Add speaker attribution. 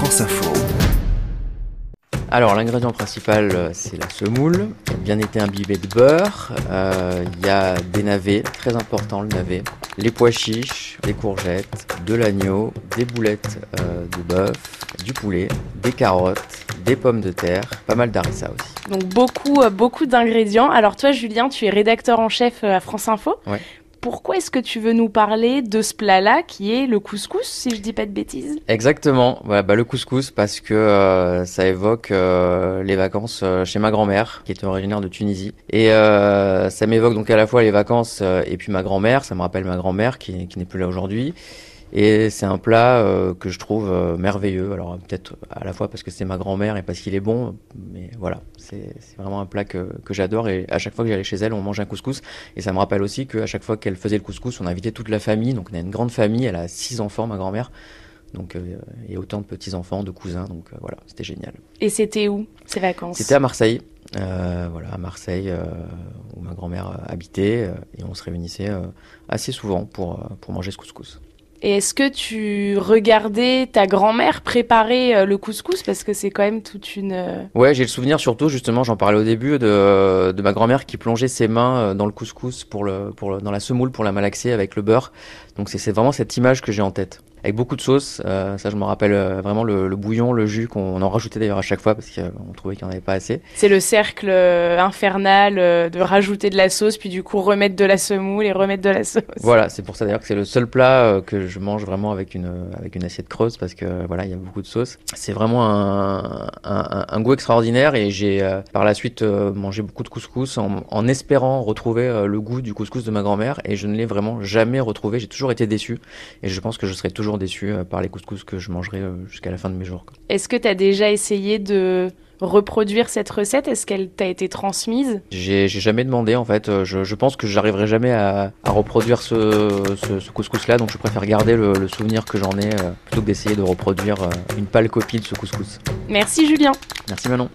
Speaker 1: France Info.
Speaker 2: Alors l'ingrédient principal euh, c'est la semoule, qui a bien été imbibée de beurre, Euh, il y a des navets, très important le navet, les pois chiches, des courgettes, de l'agneau, des boulettes euh, de bœuf, du poulet, des carottes, des pommes de terre, pas mal d'harissa aussi.
Speaker 3: Donc beaucoup, beaucoup d'ingrédients. Alors toi, Julien, tu es rédacteur en chef à France Info.
Speaker 2: Ouais.
Speaker 3: Pourquoi est-ce que tu veux nous parler de ce plat-là qui est le couscous, si je dis pas de bêtises?
Speaker 2: Exactement, voilà, bah, le couscous parce que euh, ça évoque euh, les vacances euh, chez ma grand-mère qui était originaire de Tunisie. Et ça m'évoque donc à la fois les vacances et puis ma grand-mère, ça me rappelle ma grand-mère qui n'est plus là aujourd'hui et c'est un plat euh, que je trouve euh, merveilleux. Alors peut-être à la fois parce que c'est ma grand-mère et parce qu'il est bon, mais voilà, c'est vraiment un plat que, que j'adore. Et à chaque fois que j'allais chez elle, on mangeait un couscous. Et ça me rappelle aussi qu'à chaque fois qu'elle faisait le couscous, on invitait toute la famille, donc on a une grande famille, elle a six enfants, ma grand-mère. Donc, euh, et autant de petits-enfants, de cousins, donc euh, voilà, c'était génial.
Speaker 3: Et c'était où ces vacances?
Speaker 2: C'était à Marseille, voilà, à Marseille, où ma grand-mère habitait, et on se réunissait assez souvent pour, pour manger ce couscous.
Speaker 3: Et est-ce que tu regardais ta grand-mère préparer euh, le couscous? Parce que c'est quand même toute une. euh,
Speaker 2: Ouais, j'ai le souvenir surtout, justement, j'en parlais au début, de, de ma grand-mère qui plongeait ses mains euh, dans le couscous, pour le, pour le- dans la semoule pour la malaxer avec le beurre. Donc c'est vraiment cette image que j'ai en tête. Avec beaucoup de sauce, euh, ça je me rappelle euh, vraiment le, le bouillon, le jus qu'on en rajoutait d'ailleurs à chaque fois parce qu'on trouvait qu'il n'y en avait pas assez.
Speaker 3: C'est le cercle euh, infernal euh, de rajouter de la sauce, puis du coup remettre de la semoule et remettre de la sauce.
Speaker 2: Voilà, c'est pour ça d'ailleurs que c'est le seul plat euh, que je mange vraiment avec une, avec une assiette creuse parce que voilà, il y a beaucoup de sauce. C'est vraiment un, un, un- un goût extraordinaire et j'ai euh, par la suite euh, mangé beaucoup de couscous en, en espérant retrouver euh, le goût du couscous de ma grand-mère et je ne l'ai vraiment jamais retrouvé. J'ai toujours été déçu et je pense que je serai toujours déçu euh, par les couscous que je mangerai euh, jusqu'à la fin de mes jours.
Speaker 3: Est-ce que tu as déjà essayé de reproduire cette recette? Est-ce qu'elle t'a été transmise?
Speaker 2: J'ai jamais demandé en fait. Euh, Je, je pense que j'arriverai jamais à, à reproduire ce, ce, ce couscous-là, donc je préfère garder le, le souvenir que j'en ai euh, plutôt que d'essayer de reproduire euh, une pâle copie de ce couscous.
Speaker 3: Merci Julien.
Speaker 2: Merci Manon.